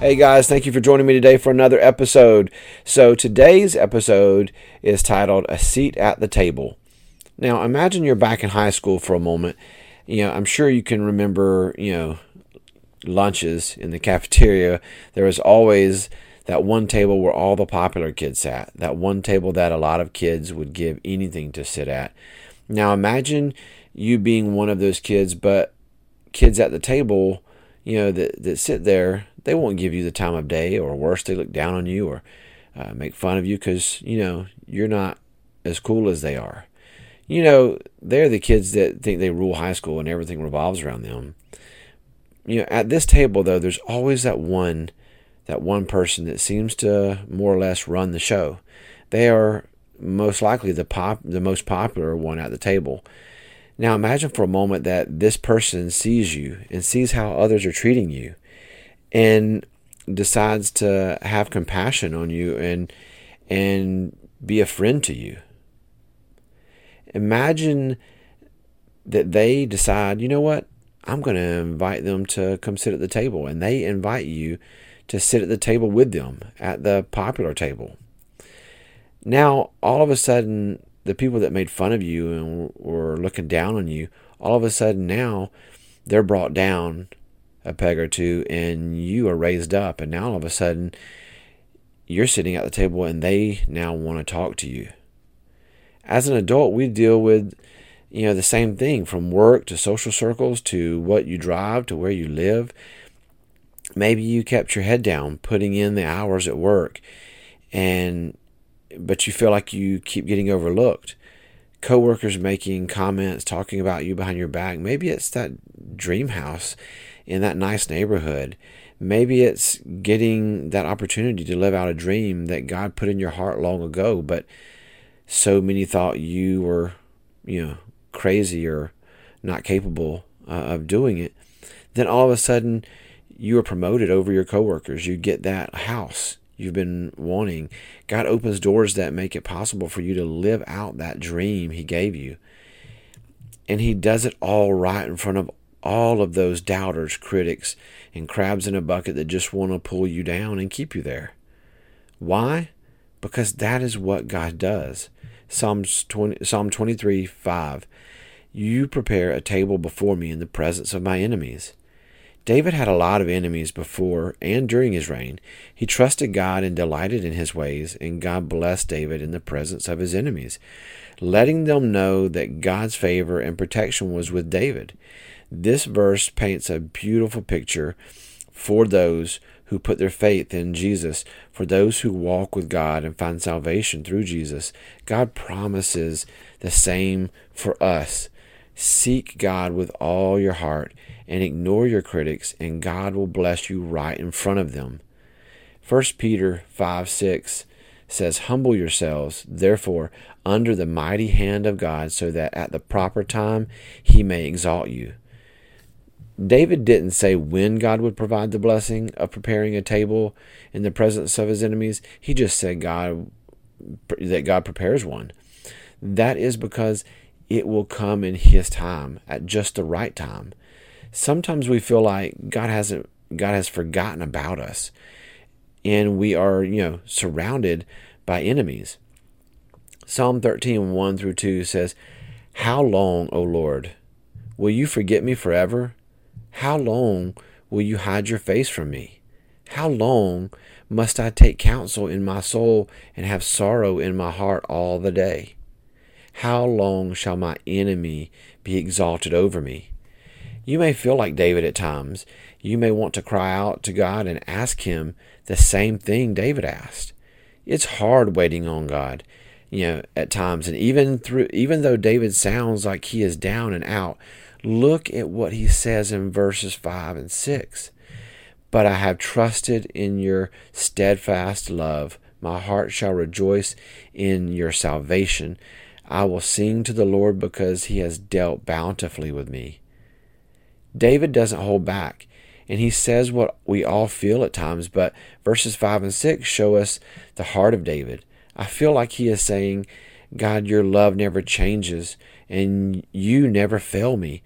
Hey guys, thank you for joining me today for another episode. So, today's episode is titled A Seat at the Table. Now, imagine you're back in high school for a moment. You know, I'm sure you can remember, you know, lunches in the cafeteria. There was always that one table where all the popular kids sat, that one table that a lot of kids would give anything to sit at. Now, imagine you being one of those kids, but kids at the table, you know, that, that sit there they won't give you the time of day, or worse, they look down on you or uh, make fun of you because you know you're not as cool as they are. You know, they're the kids that think they rule high school and everything revolves around them. You know, at this table though, there's always that one, that one person that seems to more or less run the show. They are most likely the pop, the most popular one at the table. Now imagine for a moment that this person sees you and sees how others are treating you and decides to have compassion on you and and be a friend to you. Imagine that they decide, you know what? I'm going to invite them to come sit at the table and they invite you to sit at the table with them at the popular table. Now, all of a sudden, the people that made fun of you and were looking down on you, all of a sudden now they're brought down a peg or two and you are raised up and now all of a sudden you're sitting at the table and they now want to talk to you. As an adult we deal with you know the same thing from work to social circles to what you drive to where you live. Maybe you kept your head down putting in the hours at work and but you feel like you keep getting overlooked. Coworkers making comments talking about you behind your back. Maybe it's that dream house in that nice neighborhood. Maybe it's getting that opportunity to live out a dream that God put in your heart long ago, but so many thought you were, you know, crazy or not capable uh, of doing it. Then all of a sudden, you are promoted over your coworkers. You get that house you've been wanting. God opens doors that make it possible for you to live out that dream He gave you. And He does it all right in front of all of those doubters, critics, and crabs in a bucket that just want to pull you down and keep you there. Why? Because that is what God does. Psalms 20, Psalm 23 5. You prepare a table before me in the presence of my enemies. David had a lot of enemies before and during his reign. He trusted God and delighted in his ways, and God blessed David in the presence of his enemies, letting them know that God's favor and protection was with David. This verse paints a beautiful picture for those who put their faith in Jesus, for those who walk with God and find salvation through Jesus. God promises the same for us. Seek God with all your heart and ignore your critics, and God will bless you right in front of them. 1 Peter 5 6 says, Humble yourselves, therefore, under the mighty hand of God, so that at the proper time he may exalt you. David didn't say when God would provide the blessing of preparing a table in the presence of his enemies. He just said God that God prepares one. That is because it will come in his time at just the right time. Sometimes we feel like God hasn't God has forgotten about us and we are, you know, surrounded by enemies. Psalm 13, 1 through 2 says, How long, O Lord, will you forget me forever? How long will you hide your face from me? How long must I take counsel in my soul and have sorrow in my heart all the day? How long shall my enemy be exalted over me? You may feel like David at times. You may want to cry out to God and ask Him the same thing David asked. It's hard waiting on God, you know, at times. And even through, even though David sounds like he is down and out, Look at what he says in verses 5 and 6. But I have trusted in your steadfast love. My heart shall rejoice in your salvation. I will sing to the Lord because he has dealt bountifully with me. David doesn't hold back, and he says what we all feel at times, but verses 5 and 6 show us the heart of David. I feel like he is saying, God, your love never changes and you never fail me,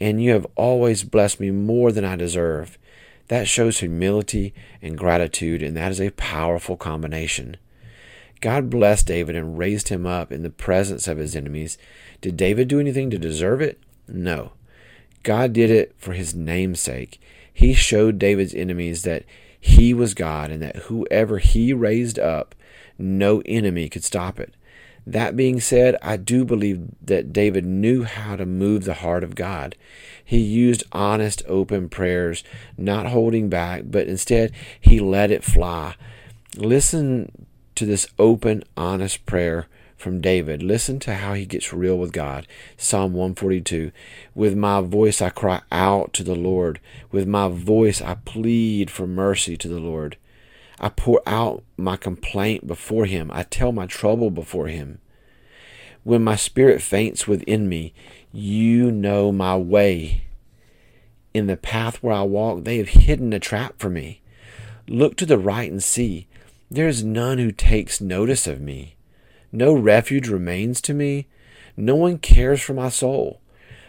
and you have always blessed me more than I deserve. That shows humility and gratitude, and that is a powerful combination. God blessed David and raised him up in the presence of his enemies. Did David do anything to deserve it? No. God did it for his name's sake. He showed David's enemies that he was God and that whoever he raised up, no enemy could stop it. That being said, I do believe that David knew how to move the heart of God. He used honest, open prayers, not holding back, but instead he let it fly. Listen to this open, honest prayer from David. Listen to how he gets real with God. Psalm 142 With my voice I cry out to the Lord. With my voice I plead for mercy to the Lord. I pour out my complaint before him. I tell my trouble before him. When my spirit faints within me, you know my way. In the path where I walk, they have hidden a trap for me. Look to the right and see. There is none who takes notice of me. No refuge remains to me. No one cares for my soul.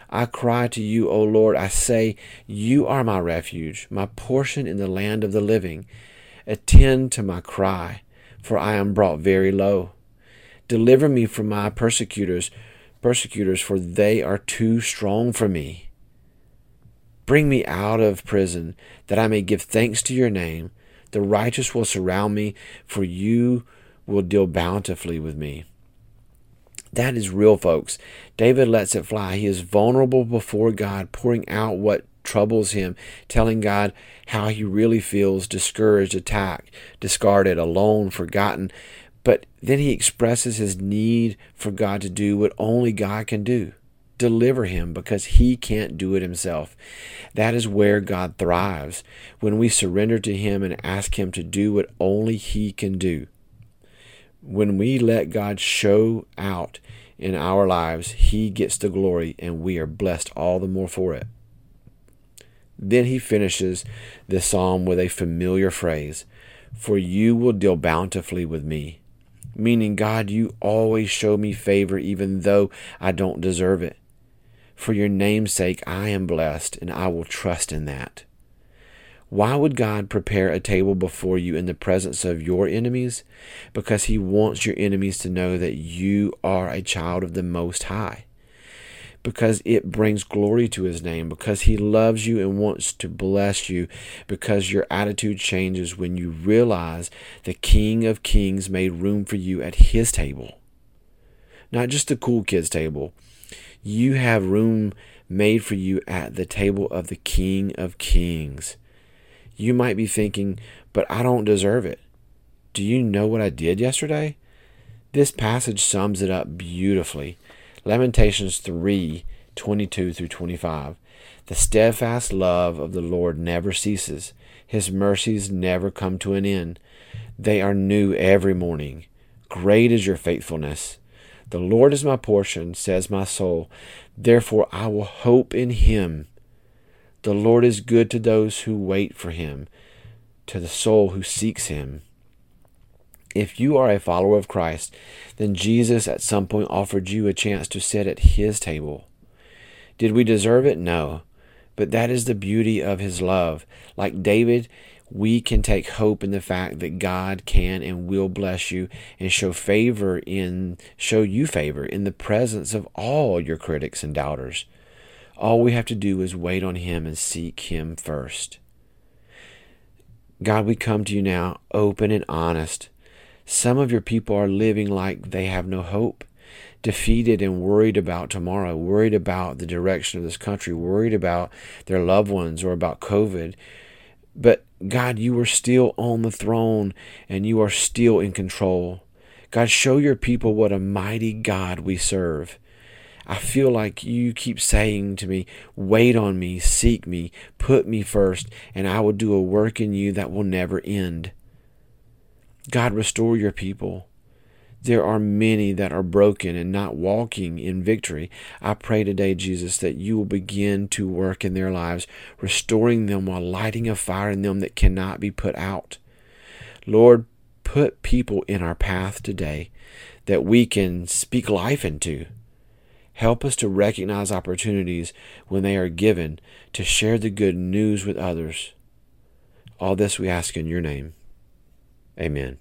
I cry to you, O Lord. I say, You are my refuge, my portion in the land of the living. Attend to my cry, for I am brought very low. Deliver me from my persecutors, persecutors, for they are too strong for me. Bring me out of prison, that I may give thanks to your name. The righteous will surround me, for you will deal bountifully with me. That is real, folks. David lets it fly. He is vulnerable before God, pouring out what troubles him, telling God how he really feels discouraged, attacked, discarded, alone, forgotten. But then he expresses his need for God to do what only God can do deliver him because he can't do it himself. That is where God thrives, when we surrender to him and ask him to do what only he can do. When we let God show out in our lives, he gets the glory and we are blessed all the more for it. Then he finishes the psalm with a familiar phrase For you will deal bountifully with me. Meaning, God, you always show me favor even though I don't deserve it. For your name's sake, I am blessed, and I will trust in that. Why would God prepare a table before you in the presence of your enemies? Because He wants your enemies to know that you are a child of the Most High because it brings glory to his name, because he loves you and wants to bless you, because your attitude changes when you realize the King of Kings made room for you at his table. Not just the cool kids' table. You have room made for you at the table of the King of Kings. You might be thinking, but I don't deserve it. Do you know what I did yesterday? This passage sums it up beautifully. Lamentations 3 22 through 25. The steadfast love of the Lord never ceases, His mercies never come to an end. They are new every morning. Great is your faithfulness. The Lord is my portion, says my soul. Therefore I will hope in Him. The Lord is good to those who wait for Him, to the soul who seeks Him. If you are a follower of Christ, then Jesus at some point offered you a chance to sit at his table. Did we deserve it? No. But that is the beauty of his love. Like David, we can take hope in the fact that God can and will bless you and show favor in show you favor in the presence of all your critics and doubters. All we have to do is wait on him and seek him first. God, we come to you now open and honest some of your people are living like they have no hope, defeated and worried about tomorrow, worried about the direction of this country, worried about their loved ones or about COVID. But God, you are still on the throne and you are still in control. God, show your people what a mighty God we serve. I feel like you keep saying to me, Wait on me, seek me, put me first, and I will do a work in you that will never end. God, restore your people. There are many that are broken and not walking in victory. I pray today, Jesus, that you will begin to work in their lives, restoring them while lighting a fire in them that cannot be put out. Lord, put people in our path today that we can speak life into. Help us to recognize opportunities when they are given to share the good news with others. All this we ask in your name. Amen.